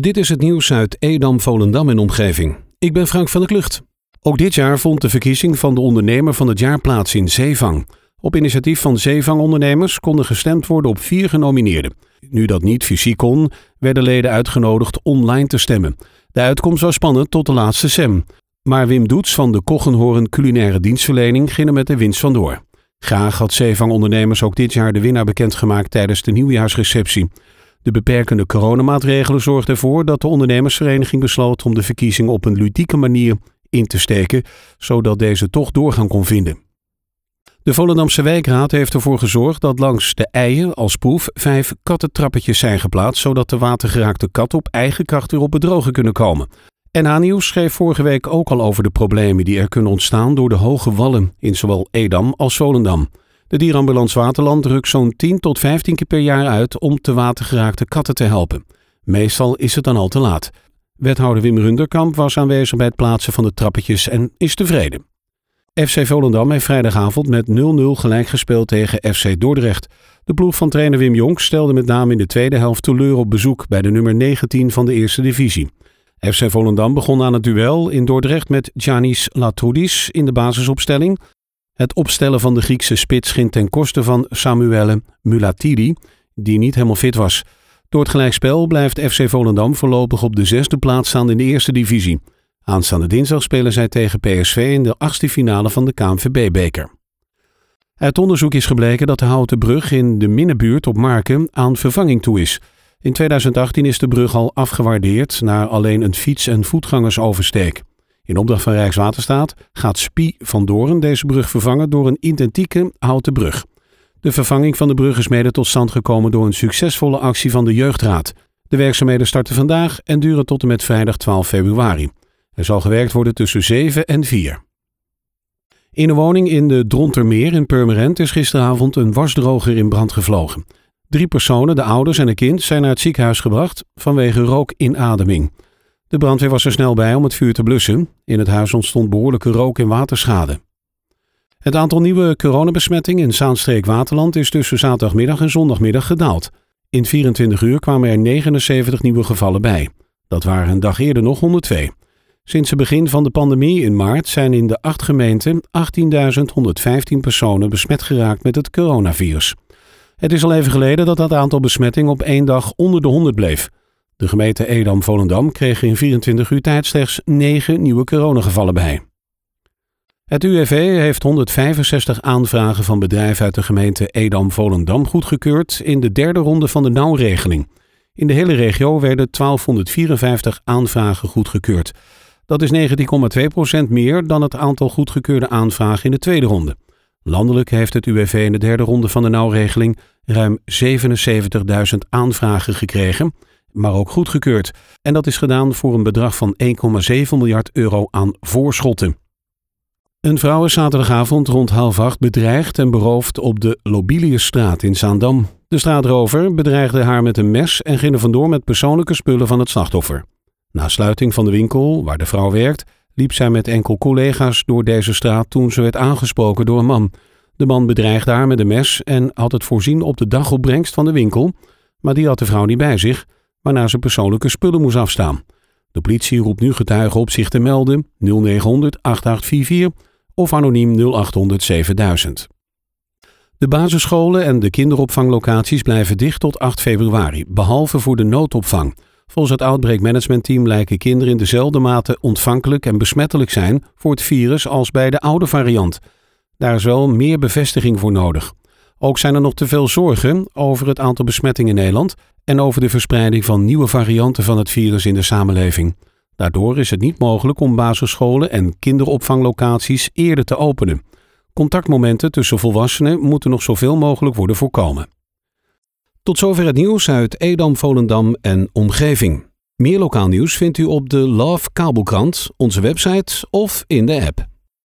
Dit is het nieuws uit Edam, Volendam en omgeving. Ik ben Frank van der Klucht. Ook dit jaar vond de verkiezing van de ondernemer van het jaar plaats in Zeevang. Op initiatief van Zeevang-ondernemers konden gestemd worden op vier genomineerden. Nu dat niet fysiek kon, werden leden uitgenodigd online te stemmen. De uitkomst was spannend tot de laatste sem. Maar Wim Doets van de Kochenhoren Culinaire Dienstverlening ging er met de winst vandoor. Graag had Zeevang-ondernemers ook dit jaar de winnaar bekendgemaakt tijdens de nieuwjaarsreceptie. De beperkende coronamaatregelen zorgden ervoor dat de ondernemersvereniging besloot om de verkiezing op een ludieke manier in te steken, zodat deze toch doorgang kon vinden. De Volendamse wijkraad heeft ervoor gezorgd dat langs de eien als proef vijf kattentrappetjes zijn geplaatst, zodat de watergeraakte katten op eigen kracht weer op het kunnen komen. NH Nieuws schreef vorige week ook al over de problemen die er kunnen ontstaan door de hoge wallen in zowel Edam als Volendam. De dierambulance Waterland drukt zo'n 10 tot 15 keer per jaar uit om te watergeraakte katten te helpen. Meestal is het dan al te laat. Wethouder Wim Runderkamp was aanwezig bij het plaatsen van de trappetjes en is tevreden. FC Volendam heeft vrijdagavond met 0-0 gelijk gespeeld tegen FC Dordrecht. De ploeg van trainer Wim Jonk stelde met name in de tweede helft teleur op bezoek bij de nummer 19 van de eerste divisie. FC Volendam begon aan het duel in Dordrecht met Janis Latoudis in de basisopstelling. Het opstellen van de Griekse spits ging ten koste van Samuele Mulatidi, die niet helemaal fit was. Door het gelijkspel blijft FC Volendam voorlopig op de zesde plaats staan in de eerste divisie. Aanstaande dinsdag spelen zij tegen PSV in de achtste finale van de KNVB-beker. Uit onderzoek is gebleken dat de houten brug in de Minnenbuurt op Marken aan vervanging toe is. In 2018 is de brug al afgewaardeerd naar alleen een fiets- en voetgangersoversteek. In opdracht van Rijkswaterstaat gaat Spie van Doorn deze brug vervangen door een identieke houten brug. De vervanging van de brug is mede tot stand gekomen door een succesvolle actie van de Jeugdraad. De werkzaamheden starten vandaag en duren tot en met vrijdag 12 februari. Er zal gewerkt worden tussen 7 en 4. In een woning in de Drontermeer in Purmerend is gisteravond een wasdroger in brand gevlogen. Drie personen, de ouders en een kind, zijn naar het ziekenhuis gebracht vanwege rookinademing. De brandweer was er snel bij om het vuur te blussen. In het huis ontstond behoorlijke rook- en waterschade. Het aantal nieuwe coronabesmettingen in Zaanstreek-Waterland is tussen zaterdagmiddag en zondagmiddag gedaald. In 24 uur kwamen er 79 nieuwe gevallen bij. Dat waren een dag eerder nog 102. Sinds het begin van de pandemie in maart zijn in de acht gemeenten 18.115 personen besmet geraakt met het coronavirus. Het is al even geleden dat dat aantal besmettingen op één dag onder de 100 bleef. De gemeente Edam-Volendam kreeg in 24 uur tijd slechts 9 nieuwe coronagevallen bij. Het UWV heeft 165 aanvragen van bedrijven uit de gemeente Edam-Volendam goedgekeurd in de derde ronde van de nauwregeling. In de hele regio werden 1254 aanvragen goedgekeurd. Dat is 19,2% meer dan het aantal goedgekeurde aanvragen in de tweede ronde. Landelijk heeft het UWV in de derde ronde van de nauwregeling ruim 77.000 aanvragen gekregen, maar ook goedgekeurd. En dat is gedaan voor een bedrag van 1,7 miljard euro aan voorschotten. Een vrouw is zaterdagavond rond half acht bedreigd en beroofd op de Lobiliusstraat in Zaandam. De straatrover bedreigde haar met een mes en ging er vandoor met persoonlijke spullen van het slachtoffer. Na sluiting van de winkel waar de vrouw werkt, liep zij met enkel collega's door deze straat toen ze werd aangesproken door een man. De man bedreigde haar met een mes en had het voorzien op de dagopbrengst van de winkel, maar die had de vrouw niet bij zich, waarna ze persoonlijke spullen moest afstaan. De politie roept nu getuigen op zich te melden 0900 8844 of anoniem 0800 7000. De basisscholen en de kinderopvanglocaties blijven dicht tot 8 februari, behalve voor de noodopvang. Volgens het Outbreak Management Team lijken kinderen in dezelfde mate ontvankelijk en besmettelijk zijn voor het virus als bij de oude variant. Daar is wel meer bevestiging voor nodig. Ook zijn er nog te veel zorgen over het aantal besmettingen in Nederland en over de verspreiding van nieuwe varianten van het virus in de samenleving. Daardoor is het niet mogelijk om basisscholen en kinderopvanglocaties eerder te openen. Contactmomenten tussen volwassenen moeten nog zoveel mogelijk worden voorkomen. Tot zover het nieuws uit Edam, Volendam en omgeving. Meer lokaal nieuws vindt u op de Love Kabelkrant, onze website of in de app.